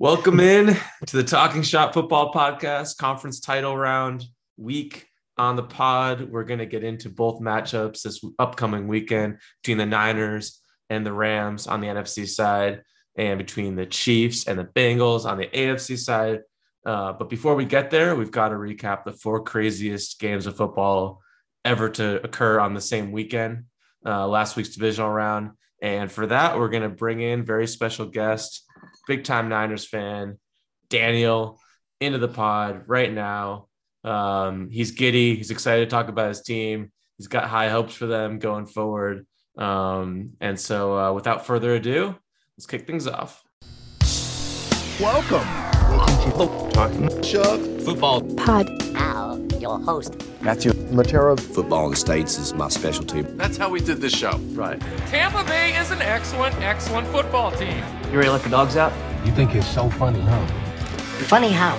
Welcome in to the Talking Shop Football Podcast conference title round week on the pod. We're going to get into both matchups this upcoming weekend between the Niners and the Rams on the NFC side, and between the Chiefs and the Bengals on the AFC side. Uh, but before we get there, we've got to recap the four craziest games of football ever to occur on the same weekend, uh, last week's divisional round. And for that, we're going to bring in very special guest big time Niners fan, Daniel, into the pod right now. Um, he's giddy. He's excited to talk about his team. He's got high hopes for them going forward. Um, and so, uh, without further ado, let's kick things off. Welcome. Welcome to the Talking Shop Football Pod. Now, your host, Matthew Matera. Football in the States is my specialty. That's how we did this show. Right. Tampa Bay is an excellent, excellent football team. You ready to let the dogs out? You think it's so funny, huh? funny how?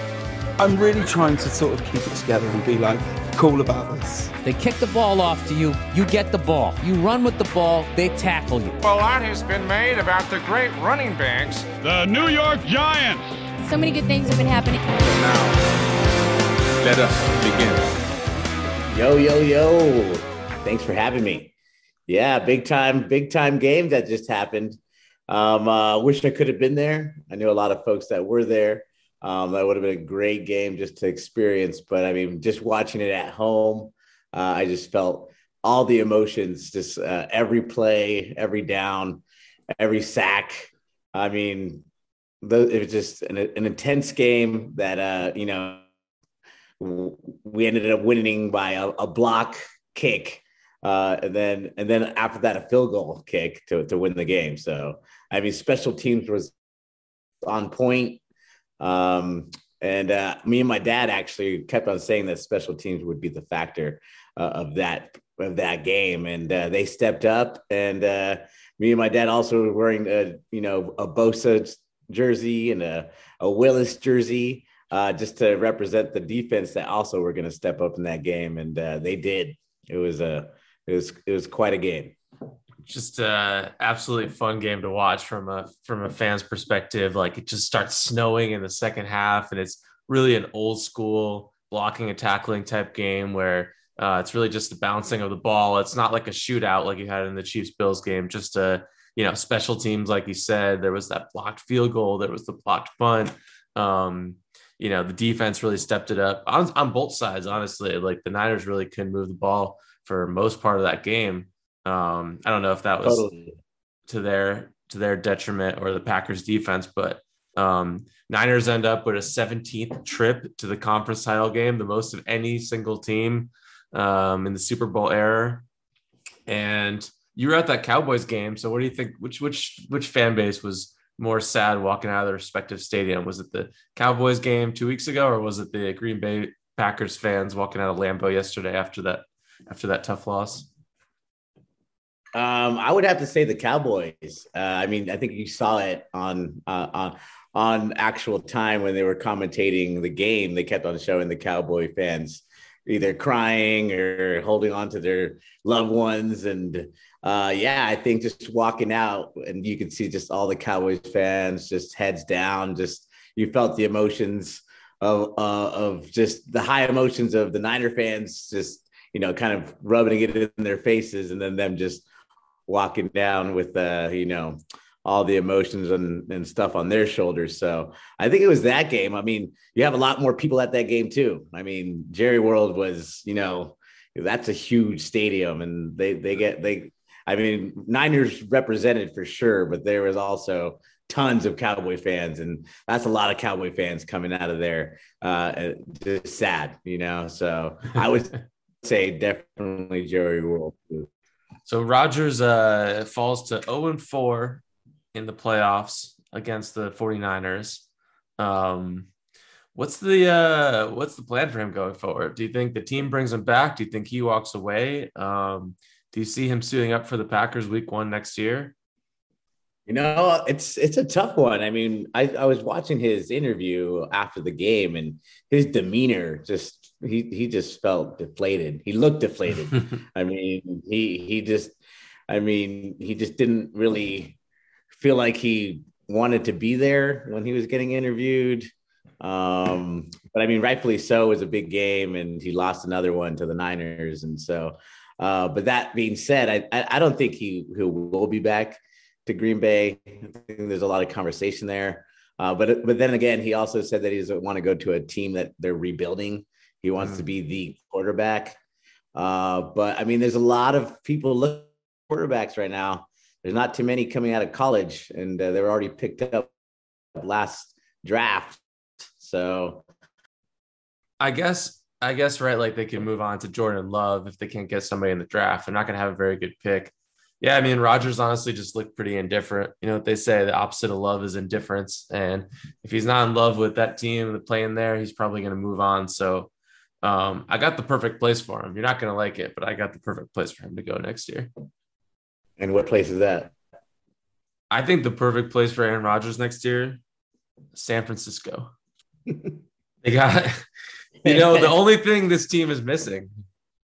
I'm really trying to sort of keep it together and be like cool about this. They kick the ball off to you, you get the ball. You run with the ball, they tackle you. A lot has been made about the great running backs. The New York Giants. So many good things have been happening. Now, let us begin. Yo, yo, yo. Thanks for having me. Yeah, big time, big time game that just happened. Um, uh, wish I could have been there. I knew a lot of folks that were there. Um, that would have been a great game just to experience. But I mean, just watching it at home, uh, I just felt all the emotions, just uh, every play, every down, every sack. I mean, the, it was just an, an intense game that, uh, you know, we ended up winning by a, a block kick. Uh, and then, and then after that, a field goal kick to, to win the game. So, I mean, special teams was on point. Um, and uh, me and my dad actually kept on saying that special teams would be the factor uh, of that of that game, and uh, they stepped up. And uh, me and my dad also were wearing a you know a Bosa jersey and a, a Willis jersey uh, just to represent the defense that also were going to step up in that game, and uh, they did. It was a it was it was quite a game just a absolutely fun game to watch from a from a fan's perspective. Like it just starts snowing in the second half, and it's really an old school blocking and tackling type game where uh, it's really just the bouncing of the ball. It's not like a shootout like you had in the Chiefs Bills game. Just a you know special teams, like you said. There was that blocked field goal. There was the blocked punt. Um, you know the defense really stepped it up on, on both sides. Honestly, like the Niners really couldn't move the ball for most part of that game. Um, I don't know if that was totally. to their to their detriment or the Packers defense, but um, Niners end up with a 17th trip to the conference title game, the most of any single team um, in the Super Bowl era. And you were at that Cowboys game, so what do you think? Which which which fan base was more sad walking out of their respective stadium? Was it the Cowboys game two weeks ago, or was it the Green Bay Packers fans walking out of Lambeau yesterday after that after that tough loss? Um, I would have to say the Cowboys. Uh, I mean, I think you saw it on uh, on on actual time when they were commentating the game. They kept on showing the Cowboy fans either crying or holding on to their loved ones, and uh, yeah, I think just walking out and you could see just all the Cowboys fans just heads down. Just you felt the emotions of uh, of just the high emotions of the Niner fans, just you know, kind of rubbing it in their faces, and then them just walking down with uh, you know all the emotions and, and stuff on their shoulders. So I think it was that game. I mean, you have a lot more people at that game too. I mean, Jerry World was, you know, that's a huge stadium and they they get they I mean, Niners represented for sure, but there was also tons of Cowboy fans, and that's a lot of Cowboy fans coming out of there. Uh, just sad, you know. So I would say definitely Jerry World. So Rodgers uh, falls to 0 and 4 in the playoffs against the 49ers. Um, what's the uh, what's the plan for him going forward? Do you think the team brings him back? Do you think he walks away? Um, do you see him suiting up for the Packers week one next year? You know, it's it's a tough one. I mean, I, I was watching his interview after the game and his demeanor just he he just felt deflated. He looked deflated. I mean, he he just I mean, he just didn't really feel like he wanted to be there when he was getting interviewed. Um, but I mean, rightfully so. It was a big game, and he lost another one to the Niners, and so. Uh, but that being said, I, I, I don't think he he will be back to Green Bay. I think there's a lot of conversation there. Uh, but but then again, he also said that he doesn't want to go to a team that they're rebuilding. He wants mm. to be the quarterback. Uh, but I mean, there's a lot of people look quarterbacks right now. There's not too many coming out of college, and uh, they're already picked up last draft. So, I guess I guess right, like they can move on to Jordan Love if they can't get somebody in the draft. They're not going to have a very good pick. Yeah, I mean Rodgers honestly just looked pretty indifferent. You know what they say: the opposite of love is indifference. And if he's not in love with that team playing there, he's probably going to move on. So um, I got the perfect place for him. You're not going to like it, but I got the perfect place for him to go next year. And what place is that? I think the perfect place for Aaron Rodgers next year, San Francisco. they got, you know, the only thing this team is missing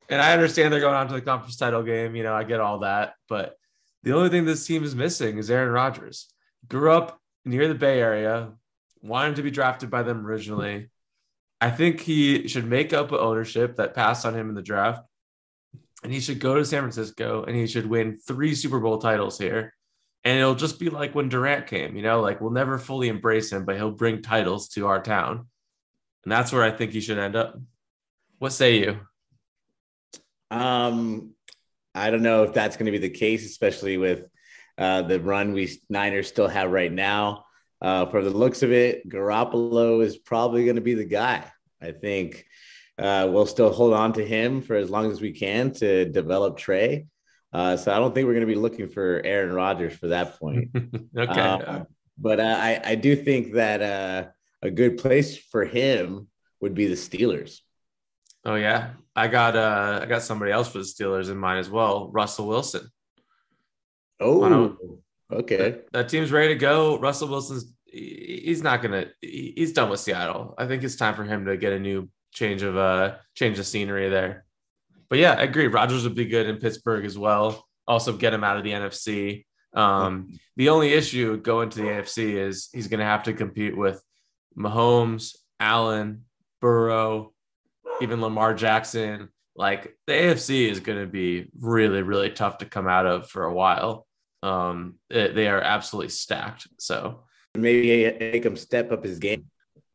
and I understand they're going on to the conference title game. You know, I get all that, but the only thing this team is missing is Aaron Rodgers. Grew up near the Bay Area, wanted to be drafted by them originally. I think he should make up ownership that passed on him in the draft, and he should go to San Francisco and he should win three Super Bowl titles here. And it'll just be like when Durant came, you know, like we'll never fully embrace him, but he'll bring titles to our town. And that's where I think he should end up. What say you? Um, I don't know if that's going to be the case, especially with uh, the run we Niners still have right now. Uh, for the looks of it, Garoppolo is probably going to be the guy. I think uh, we'll still hold on to him for as long as we can to develop Trey. Uh, so I don't think we're going to be looking for Aaron Rodgers for that point. okay. Uh, but uh, I, I do think that uh, a good place for him would be the Steelers. Oh yeah, I got uh I got somebody else for the Steelers in mind as well, Russell Wilson. Oh, okay. That, that, team's ready to go. Russell Wilson's he's not gonna he's done with Seattle. I think it's time for him to get a new change of uh change of scenery there. But yeah, I agree. Rodgers would be good in Pittsburgh as well. Also get him out of the NFC. Um, the only issue going to the AFC is he's going to have to compete with Mahomes, Allen, Burrow, even Lamar Jackson. Like the AFC is going to be really, really tough to come out of for a while. Um, it, they are absolutely stacked. So maybe make him step up his game.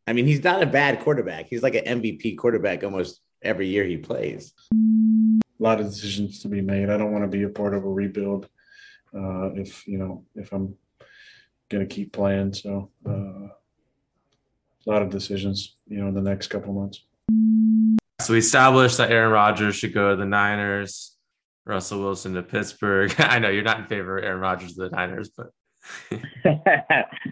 I mean, he's not a bad quarterback. He's like an MVP quarterback almost every year he plays. A lot of decisions to be made. I don't want to be a part of a rebuild. Uh, if you know, if I'm going to keep playing, so uh, a lot of decisions, you know, in the next couple months. So we established that Aaron Rodgers should go to the Niners, Russell Wilson to Pittsburgh. I know you're not in favor of Aaron Rodgers to the Niners, but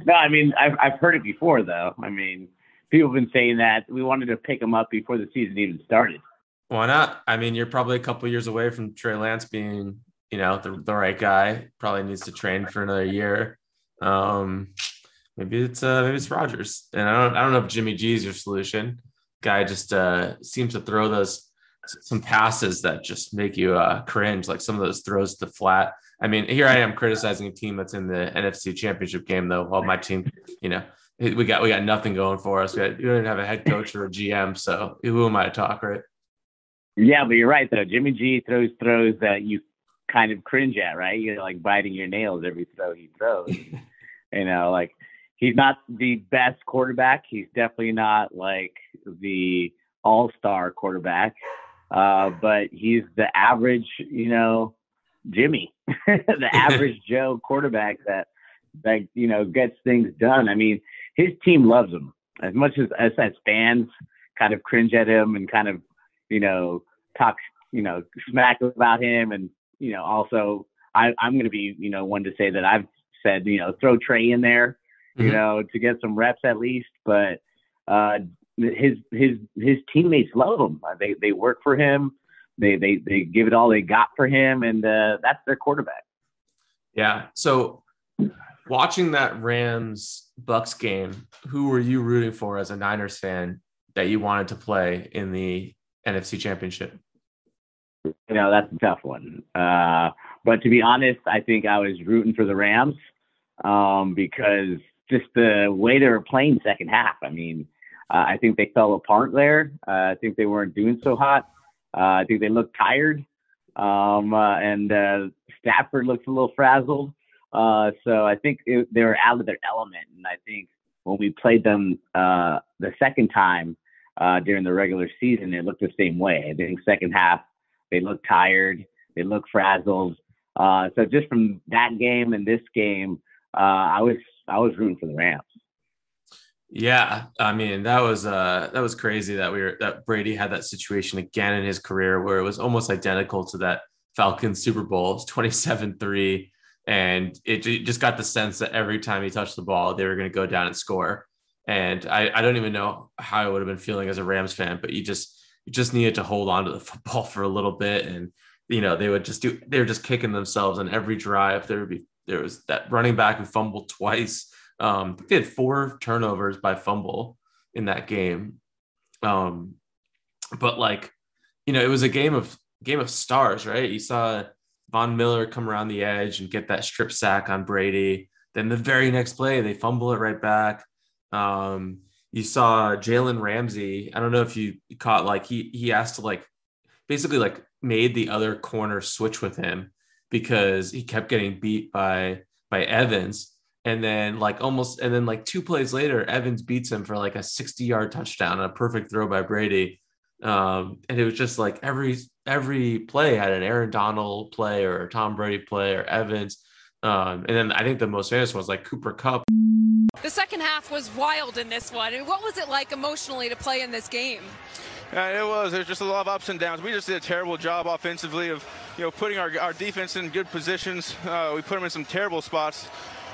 no, I mean I've I've heard it before though. I mean, people have been saying that we wanted to pick him up before the season even started. Why not? I mean, you're probably a couple years away from Trey Lance being, you know, the, the right guy. Probably needs to train for another year. Um, maybe it's uh, maybe it's Rodgers, and I don't I don't know if Jimmy G is your solution guy just uh, seems to throw those some passes that just make you uh, cringe, like some of those throws to flat. I mean, here I am criticizing a team that's in the NFC Championship game, though. While my team, you know, we got we got nothing going for us. We, got, we don't even have a head coach or a GM, so who am I to talk, right? Yeah, but you're right though. Jimmy G throws throws that you kind of cringe at, right? You're like biting your nails every throw he throws. you know, like he's not the best quarterback. He's definitely not like the all star quarterback, uh, but he's the average, you know, Jimmy, the average Joe quarterback that that you know gets things done. I mean, his team loves him as much as as, as fans kind of cringe at him and kind of you know talk you know smack about him and you know also I, I'm going to be you know one to say that I've said you know throw Trey in there you mm-hmm. know, to get some reps at least. But uh, his his his teammates love him. Uh, they they work for him. They they they give it all they got for him, and uh, that's their quarterback. Yeah. So watching that Rams Bucks game, who were you rooting for as a Niners fan that you wanted to play in the NFC Championship? You know, that's a tough one. Uh, but to be honest, I think I was rooting for the Rams um, because just the way they were playing second half. I mean, uh, I think they fell apart there. Uh, I think they weren't doing so hot. Uh, I think they looked tired. Um, uh, and uh, Stafford looks a little frazzled. Uh, so I think it, they were out of their element. And I think when we played them the second time during the regular season, it looked the same way. I think second half they looked tired, they looked frazzled. So just from that game and this game, I was I was rooting for the Rams. Yeah, I mean that was uh that was crazy that we were that Brady had that situation again in his career where it was almost identical to that Falcons Super Bowl, 27-3 and it, it just got the sense that every time he touched the ball they were going to go down and score. And I, I don't even know how I would have been feeling as a Rams fan, but you just you just needed to hold on to the football for a little bit and you know they would just do they were just kicking themselves on every drive. There would be there was that running back who fumbled twice um, they had four turnovers by fumble in that game. Um, but like, you know, it was a game of game of stars, right? You saw Von Miller come around the edge and get that strip sack on Brady. Then the very next play, they fumble it right back. Um, you saw Jalen Ramsey. I don't know if you caught like he he asked to like basically like made the other corner switch with him because he kept getting beat by by Evans. And then like almost and then like two plays later evans beats him for like a 60 yard touchdown a perfect throw by brady. Um, and it was just like every every play had an aaron donald play or tom brady play or evans. Um, and then i think the most famous one was like cooper Kupp. the second half was wild in this one. And what was it like emotionally to play in this game it was. There's just a lot of ups and downs. We just did a terrible job offensively of, you know, putting our, our defense in good positions. Uh, we put them in some terrible spots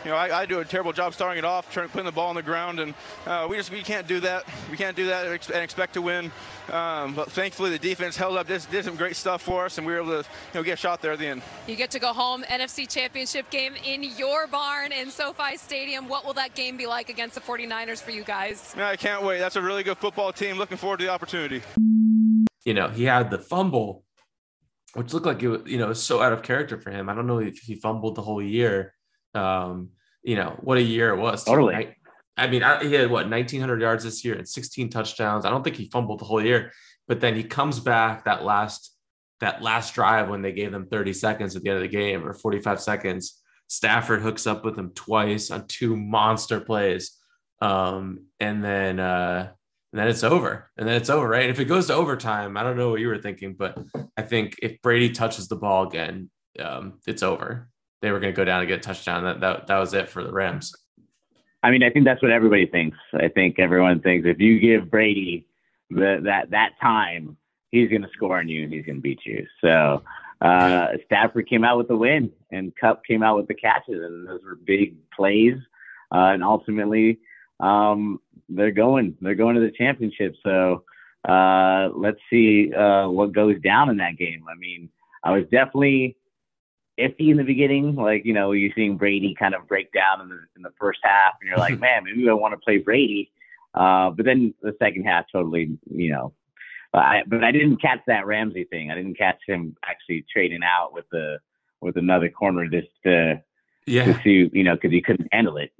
you know, I, I, do a terrible job starting it off, trying putting the ball on the ground, and uh, we just we can't do that. We can't do that and expect to win. Um, but thankfully, the defense held up, did, did some great stuff for us, and we were able to you know get a shot there at the end. You get to go home, NFC Championship game in your barn in SoFi Stadium. What will that game be like against the 49ers for you guys? Yeah, I can't wait. That's a really good football team. Looking forward to the opportunity. You know, he had the fumble, which looked like it was, you know, so out of character for him. I don't know if he fumbled the whole year. Um, you know what a year it was. Totally. I, I mean, I, he had what 1,900 yards this year and 16 touchdowns. I don't think he fumbled the whole year, but then he comes back that last that last drive when they gave them 30 seconds at the end of the game or 45 seconds. Stafford hooks up with him twice on two monster plays, um, and then uh, and then it's over. And then it's over, right? And if it goes to overtime, I don't know what you were thinking, but I think if Brady touches the ball again, um, it's over they were going to go down and get a touchdown. That, that that was it for the Rams. I mean, I think that's what everybody thinks. I think everyone thinks if you give Brady the, that that time, he's going to score on you and he's going to beat you. So uh, Stafford came out with the win, and Kupp came out with the catches, and those were big plays. Uh, and ultimately, um, they're going they're going to the championship. So uh, let's see uh, what goes down in that game. I mean, I was definitely iffy in the beginning. Like, you know, you're seeing Brady kind of break down in the, in the first half, and you're like, man, maybe I want to play Brady. Uh, but then the second half, totally, you know. I, but I didn't catch that Ramsey thing. I didn't catch him actually trading out with the with another corner just to yeah to see, you know, because he couldn't handle it.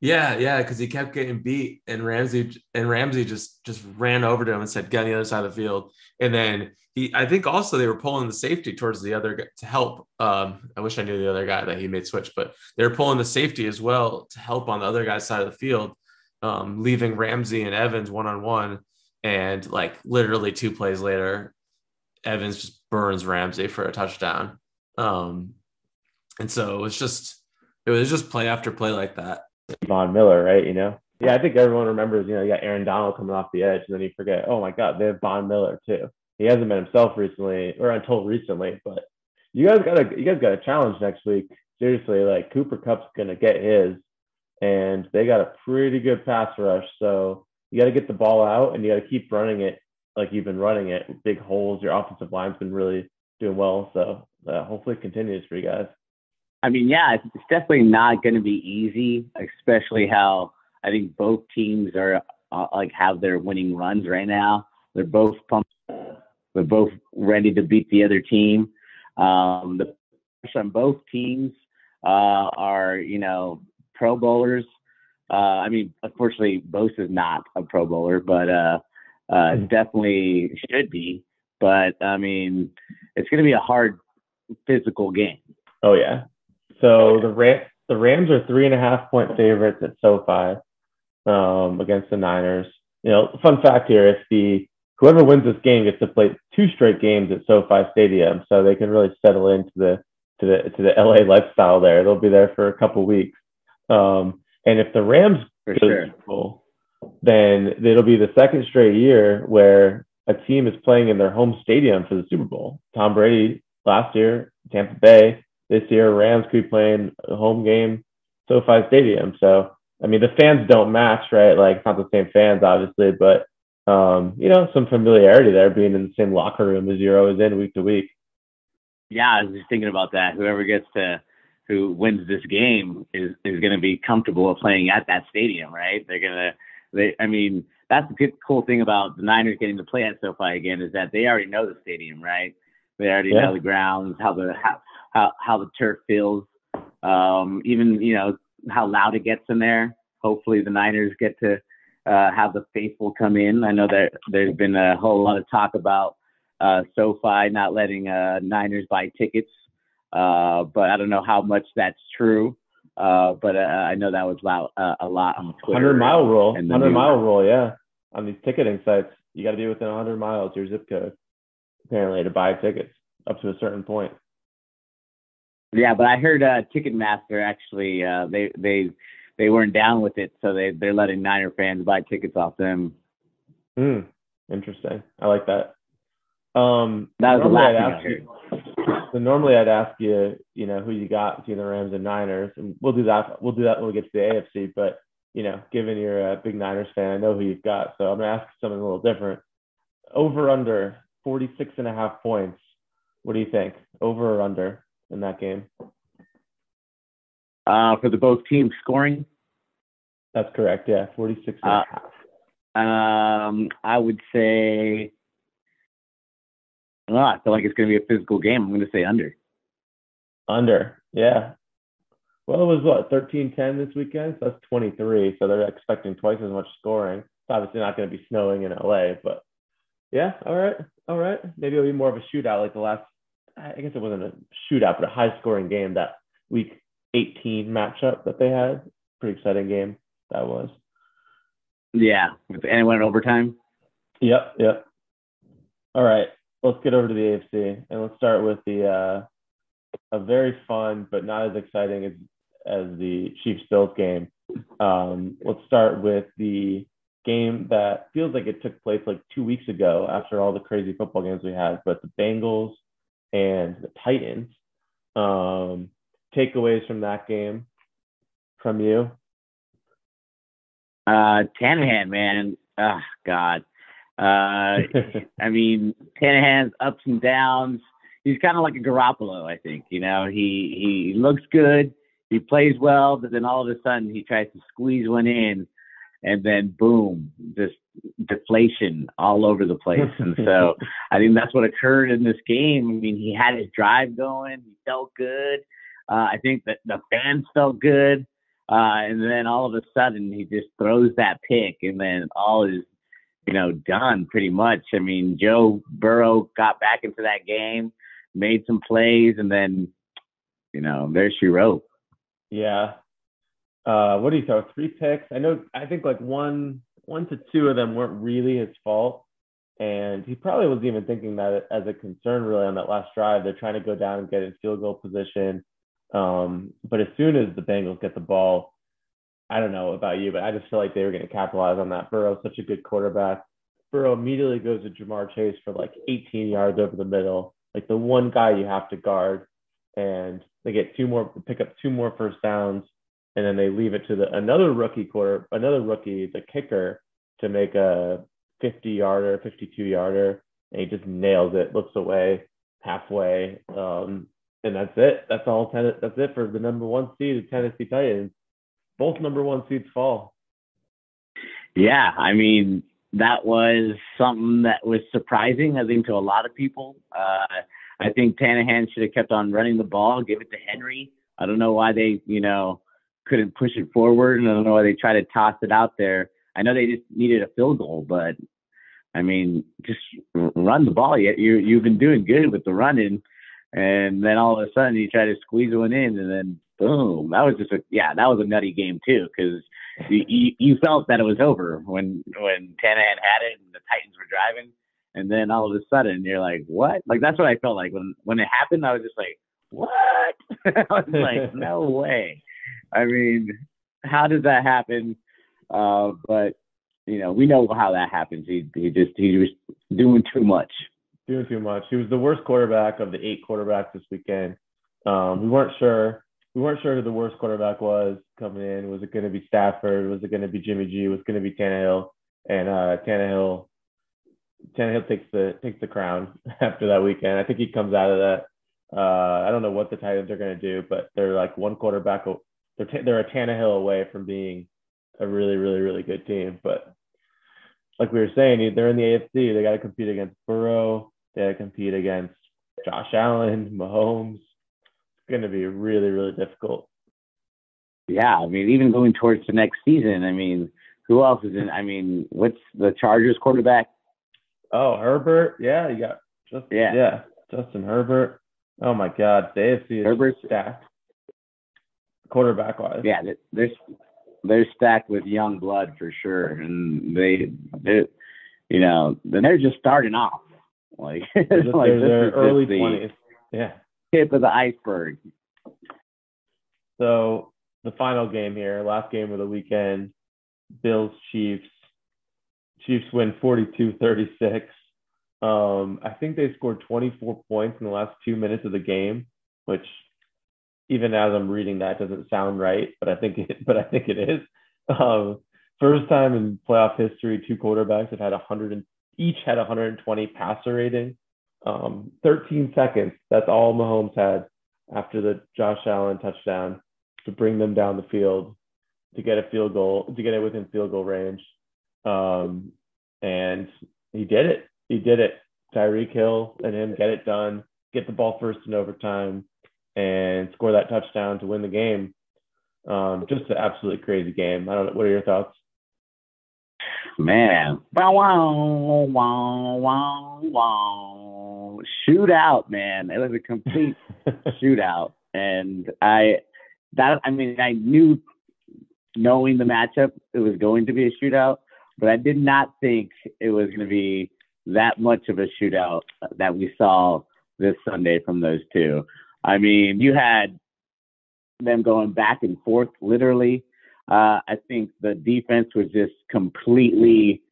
Yeah, yeah, because he kept getting beat, and Ramsey and Ramsey just just ran over to him and said, "Get on the other side of the field." And then he, I think also they were pulling the safety towards the other to help. Um, I wish I knew the other guy that he made switch, but they were pulling the safety as well to help on the other guy's side of the field, um, leaving Ramsey and Evans one on one. And like literally two plays later, Evans just burns Ramsey for a touchdown. Um, and so it was just it was just play after play like that. Von Miller, right? You know, yeah, I think everyone remembers. You know, you got Aaron Donald coming off the edge, and then you forget, oh my God, they have Von Miller too. He hasn't been himself recently, or until recently. But you guys got a you guys got a challenge next week. Seriously, like Cooper Kupp's gonna get his, and they got a pretty good pass rush. So you got to get the ball out, and you got to keep running it like you've been running it. Big holes. Your offensive line's been really doing well. So uh, hopefully it continues for you guys. I mean, yeah, it's definitely not going to be easy, especially how I think both teams are uh, like have their winning runs right now. They're both pumped. They're both ready to beat the other team. Um, the on both teams uh, are, you know, Pro Bowlers. Uh, I mean, unfortunately, Bosa is not a Pro Bowler, but uh, uh, definitely should be. But I mean, it's going to be a hard physical game. Oh yeah. So the Ram the Rams are three and a half point favorites at SoFi um, against the Niners. You know, fun fact here: if the whoever wins this game gets to play two straight games at SoFi Stadium, so they can really settle into the to the to the LA lifestyle there. They'll be there for a couple weeks. Um, and if the Rams for go sure. then it'll be the second straight year where a team is playing in their home stadium for the Super Bowl. Tom Brady last year, Tampa Bay. This year, Rams could be playing a home game, SoFi Stadium. So, I mean, the fans don't match, right? Like, it's not the same fans, obviously, but um, you know, some familiarity there, being in the same locker room as you're always in week to week. Yeah, I was just thinking about that. Whoever gets to who wins this game is is going to be comfortable playing at that stadium, right? They're gonna. They, I mean, that's the good, cool thing about the Niners getting to play at SoFi again is that they already know the stadium, right? They already Yeah. know the grounds, how the how how, how the turf feels, um, even you know how loud it gets in there. Hopefully, the Niners get to uh, have the faithful come in. I know that there's been a whole lot of talk about uh, SoFi not letting uh, Niners buy tickets, uh, but I don't know how much that's true. Uh, but uh, I know that was loud, uh, a lot on Twitter. Hundred mile rule, hundred mile rule, yeah. On these ticketing sites, you got to be within hundred miles your zip code, apparently, to buy tickets up to a certain point. Yeah, but I heard uh, Ticketmaster actually uh, they they they weren't down with it, so they they're letting Niner fans buy tickets off them. Hmm. Interesting. I like that. Um, That was the last I'd thing I you- So normally I'd ask you, you know, who you got between the Rams and Niners, and we'll do that. We'll do that when we get to the AFC. But you know, given you're a big Niners fan, I know who you've got. So I'm gonna ask something a little different. Over under 46 and a half points. What do you think? Over or under in that game? Uh, for the both teams scoring, That's correct. Yeah, 46 and a Uh, half. um, I would say. Oh, I feel like it's going to be a physical game. I'm going to say under. Under, yeah. Well, it was what 13-10 this weekend, so that's 23. So they're expecting twice as much scoring. It's obviously not going to be snowing in LA, but yeah, all right, all right. Maybe it'll be more of a shootout like the last. I guess it wasn't a shootout, but a high-scoring game that week 18 matchup that they had. Pretty exciting game that was. Yeah, and it went overtime. Yep, yep. All right, let's get over to the AFC and let's start with the uh, a very fun but not as exciting as as the Chiefs Bills game. Um, let's start with the game that feels like it took place like two weeks ago after all the crazy football games we had, but the Bengals and the Titans. Um, takeaways from that game from you? Uh, Tanahan, man. Oh, God. Uh, I mean, Tanahan's ups and downs. He's kind of like a Garoppolo, I think. You know, he he looks good, he plays well, but then all of a sudden he tries to squeeze one in, and then boom, just deflation all over the place. and so I think that's what occurred in this game. I mean, he had his drive going, he felt good. Uh, I think that the fans felt good. Uh, and then all of a sudden he just throws that pick and then all is, you know, done pretty much. I mean, Joe Burrow got back into that game, made some plays, and then, you know, there she wrote. Yeah. Uh, what do you throw? Three picks. I know. I think like one, one to two of them weren't really his fault, and he probably wasn't even thinking that as a concern really on that last drive. They're trying to go down and get in field goal position. Um, but as soon as the Bengals get the ball, I don't know about you, but I just feel like they were going to capitalize on that. Burrow's such a good quarterback. Burrow immediately goes to Ja'Marr Chase for like 18 yards over the middle, like the one guy you have to guard, and they get two more, pick up two more first downs, and then they leave it to the another rookie quarter, another rookie, the kicker, to make a 50 yarder, 52 yarder, and he just nails it, looks away halfway, um, and that's it. That's all. Ten- that's it for the number one seed, the Tennessee Titans. Both number one seeds fall. Yeah, I mean, that was something that was surprising, I think, to a lot of people. Uh, I think Tanahan should have kept on running the ball, give it to Henry. I don't know why they, you know, couldn't push it forward. And I don't know why they tried to toss it out there. I know they just needed a field goal, but I mean, just run the ball. You, you you've been doing good with the running, and then all of a sudden you try to squeeze one in, and then boom, that was just a yeah, that was a nutty game too because you, you, you felt that it was over when when Tanahan had it and the Titans were driving, and then all of a sudden you're like, what? Like that's what I felt like when when it happened. I was just like, what? I was like, no way. I mean, how does that happen? Uh, but you know, we know how that happens. He he just he was doing too much. Doing too much. He was the worst quarterback of the eight quarterbacks this weekend. Um, we weren't sure. We weren't sure who the worst quarterback was coming in. Was it going to be Stafford? Was it going to be Jimmy G? Was it going to be Tannehill? And uh, Tannehill, Tannehill takes the takes the crown after that weekend. I think he comes out of that. Uh, I don't know what the Titans are going to do, but they're like one quarterback. They're t- they're a Tannehill away from being a really really really good team. But like we were saying, they're in the AFC. They got to compete against Burrow. They got to compete against Josh Allen, Mahomes. It's going to be really, really difficult. Yeah, I mean, even going towards the next season, I mean, who else is in? I mean, what's the Chargers quarterback? Oh, Herbert. Yeah, you got just yeah, yeah Justin Herbert. Oh my God, the AFC is Herbert stacked. Quarterback wise. Yeah, they're they're stacked with young blood for sure, and they, they you know, then they're just starting off. Like, they're, like they're early twenties. Yeah, tip of the iceberg. So the final game here, last game of the weekend, Bills Chiefs. Chiefs win 42-36. Um, I think they scored 24 points in the last two minutes of the game, which even as I'm reading that doesn't sound right, but I think it, but I think it is. Um, first time in playoff history, two quarterbacks have had 100 and each had 120 passer rating. Um, 13 seconds. That's all Mahomes had after the Josh Allen touchdown to bring them down the field to get a field goal to get it within field goal range. Um, and he did it. He did it. Tyreek Hill and him get it done, get the ball first in overtime, and score that touchdown to win the game. Um, just an absolutely crazy game. I don't know. What are your thoughts? Man, wow, wow, wow, wow, wow. Shootout, man. It was a complete shootout. And I, that, I mean, I knew knowing the matchup, it was going to be a shootout, but I did not think it was going to be that much of a shootout that we saw this Sunday from those two. I mean, you had them going back and forth literally. Uh, I think the defense was just completely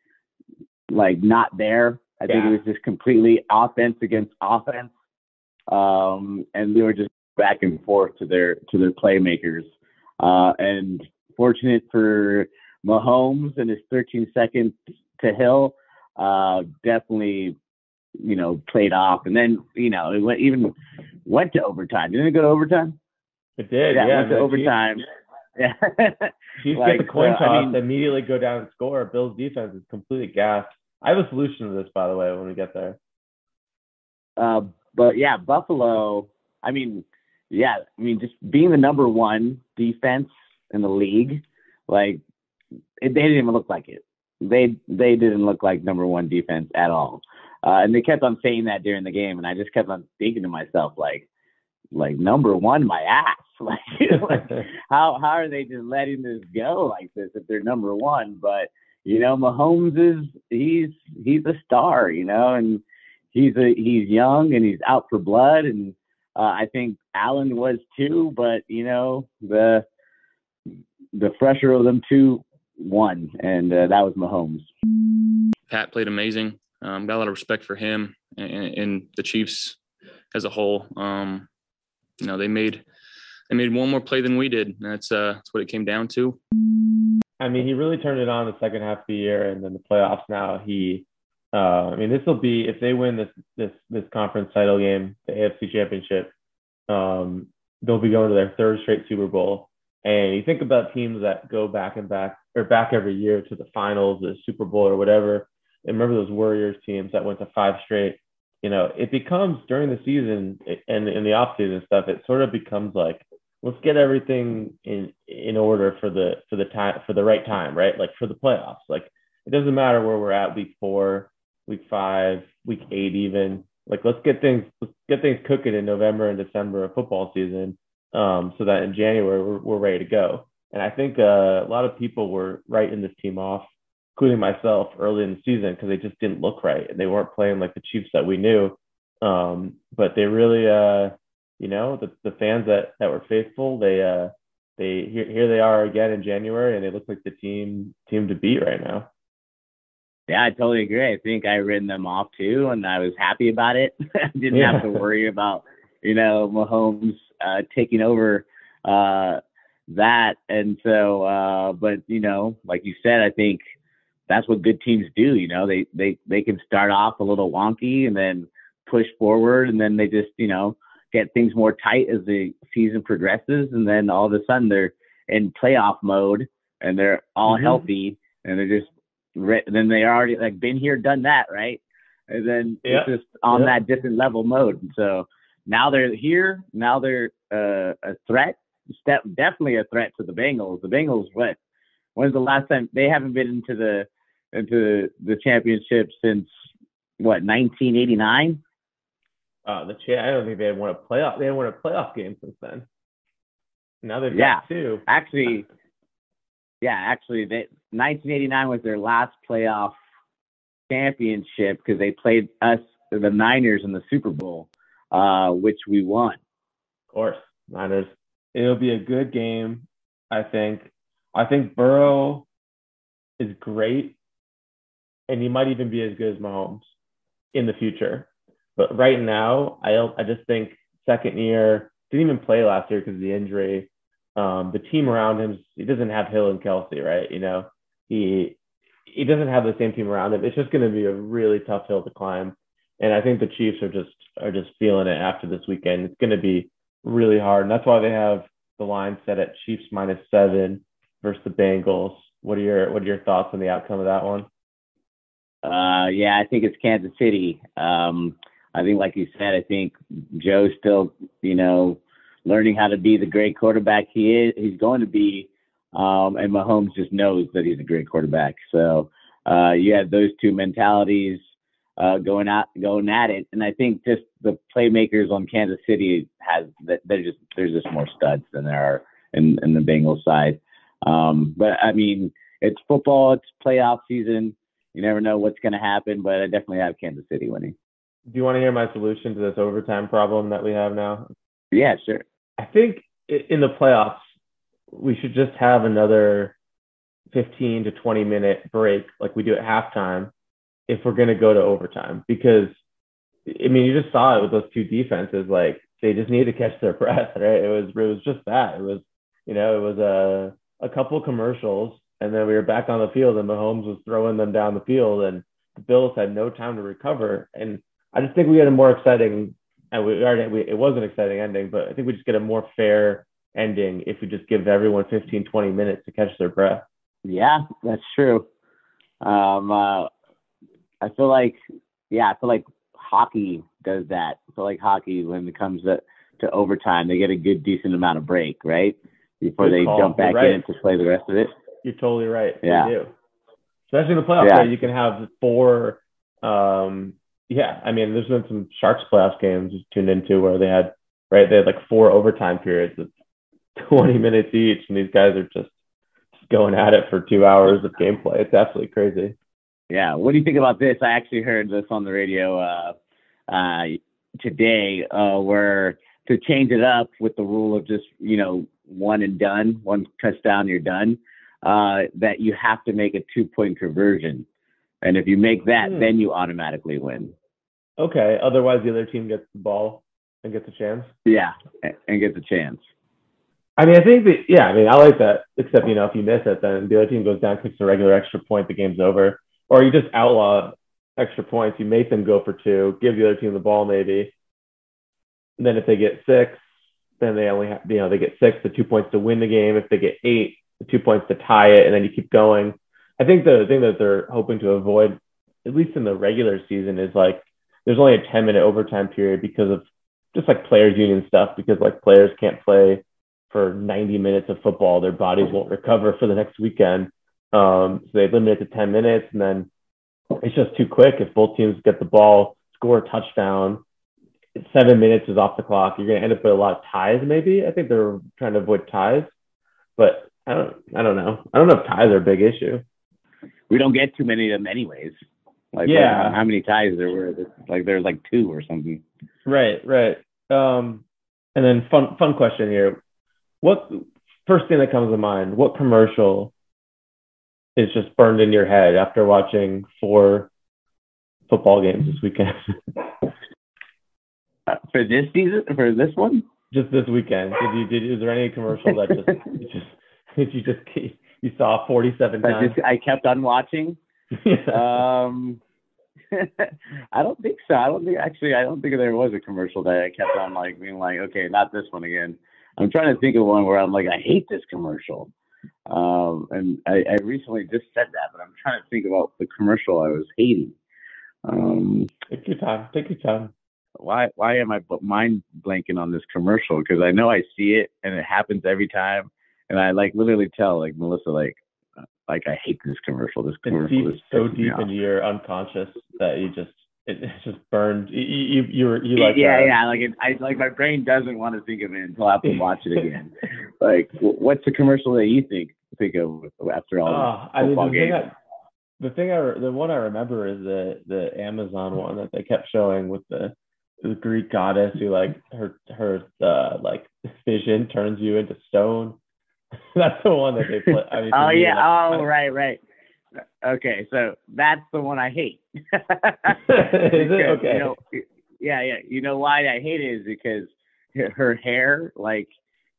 like not there. I yeah. think it was just completely offense against offense. Um, and they were just back and forth to their to their playmakers. Uh, and fortunate for Mahomes and his 13 seconds to Hill, uh, definitely you know, played off. And then, you know, it went, even went to overtime. Didn't it go to overtime? It did. Yeah, yeah went to overtime. yeah. Chiefs like, get the coin toss, uh, I mean, immediately go down and score. Bill's defense is completely gassed. I have a solution to this, by the way, when we get there. Uh, but yeah, Buffalo. I mean, yeah, I mean, just being the number one defense in the league, like it, they didn't even look like it. They they didn't look like number one defense at all. Uh, and they kept on saying that during the game, and I just kept on thinking to myself, like, like number one, my ass. Like, like how how are they just letting this go like this if they're number one? But you know, Mahomes is he's he's a star, you know, and he's a he's young and he's out for blood, and uh, I think Allen was too. But you know, the the fresher of them two won, and uh, that was Mahomes. Pat played amazing. Um, got a lot of respect for him and, and the Chiefs as a whole. Um, you know, they made they made one more play than we did. That's uh, that's what it came down to. I mean, he really turned it on the second half of the year, and then the playoffs. Now he, uh, I mean, this will be if they win this this this conference title game, the AFC Championship. Um, they'll be going to their third straight Super Bowl. And you think about teams that go back and back or back every year to the finals, the Super Bowl, or whatever remember those Warriors teams that went to five straight. You know, it becomes during the season and in the off season stuff, it sort of becomes like let's get everything in in order for the for the time for the right time, right? Like for the playoffs. Like it doesn't matter where we're at week four, week five, week eight, even. Like let's get things let's get things cooking in November and December of football season, um, so that in January we're, we're ready to go. And I think uh, a lot of people were writing this team off, including myself, early in the season because they just didn't look right and they weren't playing like the Chiefs that we knew. Um, but they really, uh, you know, the, the fans that that were faithful, they uh, they here, here they are again in January, and they look like the team team to beat right now. Yeah, I totally agree. I think I written them off too, and I was happy about it. I didn't Yeah. have to worry about, you know, Mahomes uh, taking over uh, that. And so, uh, but you know, like you said, I think that's what good teams do. You know, they they they can start off a little wonky and then push forward, and then they just you know get things more tight as the season progresses, and then all of a sudden they're in playoff mode and they're all Mhm. healthy and they're just re- then they already like been here, done that, right? And then Yeah. it's just on Yeah. that different level mode. And so now they're here. Now they're uh, a threat. Step definitely a threat to the Bengals. The Bengals, what? When's the last time they haven't been into the into the championship since what 1989? Uh, the cha- I don't think they had won a playoff. They hadn't won a playoff game since then. Now they've Yeah. got two. Actually, yeah, actually, they, 1989 was their last playoff championship because they played us, the Niners, in the Super Bowl, uh, which we won. Of course, Niners. It'll be a good game, I think. I think Burrow is great, and he might even be as good as Mahomes in the future. But right now, I I just think second year didn't even play last year because of the injury. Um, the team around him, he doesn't have Hill and Kelce, right? You know, he he doesn't have the same team around him. It's just going to be a really tough hill to climb, and I think the Chiefs are just are just feeling it after this weekend. It's going to be really hard, and that's why they have the line set at Chiefs minus seven versus the Bengals. What are your what are your thoughts on the outcome of that one? Uh, yeah, I think it's Kansas City. Um, I think, like you said, I think Joe's still, you know, learning how to be the great quarterback he is. He's going to be, um, and Mahomes just knows that he's a great quarterback. So uh, you have those two mentalities uh, going out, going at it, and I think just the playmakers on Kansas City has that they're just there's just more studs than there are in, in the Bengals side. Um, but I mean, it's football, it's playoff season. You never know what's going to happen, but I definitely have Kansas City winning. Do you want to hear my solution to this overtime problem that we have now? Yeah, sure. I think in the playoffs, we should just have another 15 to 20 minute break like we do at halftime if we're going to go to overtime. Because, I mean, you just saw it with those two defenses. Like, they just needed to catch their breath, right? It was, it was just that. It was, you know, it was a, a couple commercials, and then we were back on the field, and Mahomes was throwing them down the field, and the Bills had no time to recover. And I just think we had a more exciting, and we already we, it was an exciting ending, but I think we just get a more fair ending if we just give everyone 15, 20 minutes to catch their breath. Yeah, that's true. Um, uh, I feel like, yeah, I feel like hockey does that. I feel like hockey, when it comes to, to overtime, they get a good, decent amount of break, right? Before Good they call. jump back right. in to play the rest of it. You're totally right. Yeah. They do. Especially in the playoffs, Yeah. you can have four. Um, yeah, I mean, there's been some Sharks playoffs games tuned into where they had right, they had like four overtime periods of 20 minutes each, and these guys are just, just going at it for two hours of gameplay. It's absolutely crazy. Yeah. What do you think about this? I actually heard this on the radio uh, uh, today, uh, where to change it up with the rule of just you know one and done, one touchdown, you're done. Uh, that you have to make a two point conversion, and if you make that, Hmm. then you automatically win. Okay. Otherwise, the other team gets the ball and gets a chance. Yeah, and gets a chance. I mean, I think that yeah, I mean, I like that. Except you know, if you miss it, then the other team goes down, kicks a regular extra point, the game's over. Or you just outlaw extra points. You make them go for two, give the other team the ball maybe. And then if they get six, then they only have you know they get six, the two points to win the game. If they get eight, the two points to tie it, and then you keep going. I think the thing that they're hoping to avoid, at least in the regular season, is like there's only a 10 minute overtime period because of just like players union stuff because like players can't play for 90 minutes of football, their bodies won't recover for the next weekend. Um, so they limit it to 10 minutes, and then it's just too quick. If both teams get the ball, score a touchdown, seven minutes is off the clock. You're going to end up with a lot of ties. Maybe I think they're trying to avoid ties, but I don't. I don't know. I don't know if ties are a big issue. We don't get too many of them, anyways. Like, Yeah. how many ties there were? Like, there's like two or something. Right, right. Um, and then fun, fun question here. What first thing that comes to mind? What commercial is just burned in your head after watching four football games this weekend? Uh, for this season, for this one, just this weekend. Did you? Did is there any commercial that just you just that you just you saw forty seven I times? just I kept on watching. um, I don't think so. I don't think actually. I don't think there was a commercial that I kept on like being like, okay, not this one again. I'm trying to think of one where I'm like, I hate this commercial. Um, and I, I recently just said that, but I'm trying to think about the commercial I was hating. Um, Take your time. Take your time. Why why am I mind blanking on this commercial? Because I know I see it and it happens every time, and I like literally tell like Melissa like uh, like I hate this commercial. This commercial deep, is so deep into your unconscious that you just it, it's just burned. You you you, were- you like yeah, uh, yeah. Like it, I like my brain doesn't want to think of it until I have to watch it again. like, what's the commercial that you think think of after all Oh, the I mean, football the thing. I, the thing I, the one I remember is the the Amazon one that they kept showing with the the Greek goddess who like her her uh, like vision turns you into stone. That's the one that they play. I mean, oh yeah. like, oh right, right. Okay, so that's the one I hate. Is it? Because, Okay. You know, yeah, yeah. You know why I hate it is because her- her hair, like,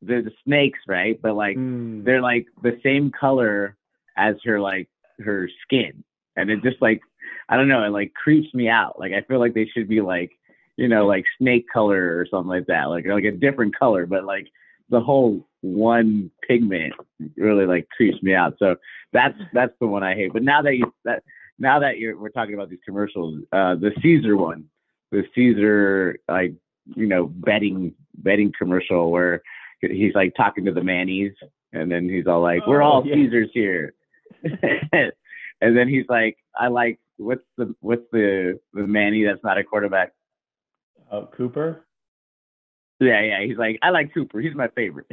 they're the snakes, right? But like, Mm. they're like the same color as her, like, her skin, and it just like, I don't know, it like creeps me out. Like, I feel like they should be like, you know, like snake color or something like that, like, or like a different color, but like the whole one pigment really like creeps me out. So that's that's the one I hate. But now that you that now that you're we're talking about these commercials, uh, the Caesar one, the Caesar like you know betting betting commercial where he's like talking to the Mannings, and then he's all like, "We're Oh, all yeah. Caesars here," and then he's like, "I like what's the what's the the Manning that's not a quarterback." Uh, Cooper. Yeah, yeah. He's like, I like Cooper. He's my favorite.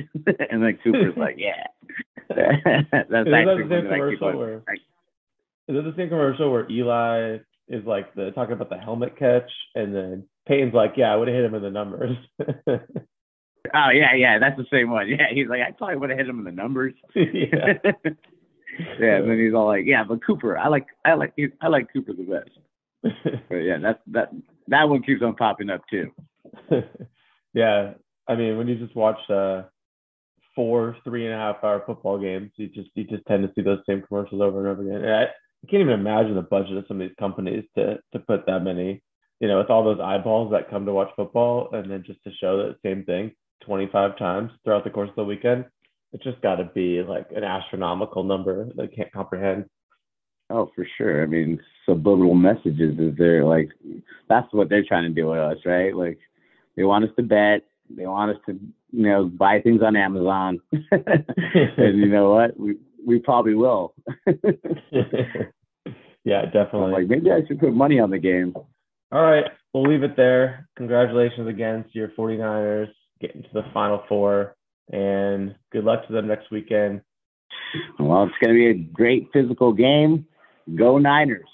and then Cooper's like, yeah. that's Is that actually the same that commercial on- where- I- Is it the same commercial where Eli is like the talking about the helmet catch, and then Peyton's like, "Yeah, I would have hit him in the numbers." Oh yeah, yeah. That's the same one. Yeah, he's like, I probably would have hit him in the numbers. yeah. yeah, and then he's all like, yeah, but Cooper, I like, I like, I like Cooper the best. But yeah, that's that that one keeps on popping up too. yeah, I mean, when you just watch uh, four three and a half hour football games, you just you just tend to see those same commercials over and over again. And I, I can't even imagine the budget of some of these companies to to put that many, you know, with all those eyeballs that come to watch football, and then just to show that same thing 25 times throughout the course of the weekend. It's just got to be like an astronomical number that I can't comprehend. Oh, for sure. I mean, subliminal messages is there like that's what they're trying to do with us, right? Like they want us to bet, they want us to, you know, buy things on Amazon. and you know what? We we probably will. yeah, definitely. I'm like maybe I should put money on the game. All right, we'll leave it there. Congratulations again to your 49ers getting to the Final Four, and good luck to them next weekend. Well, it's going to be a great physical game. Go Niners.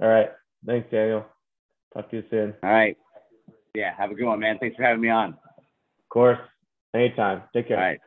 All right, thanks, Daniel. Talk to you soon. All right. Yeah, have a good one, man. Thanks for having me on. Of course, anytime. Take care. All right.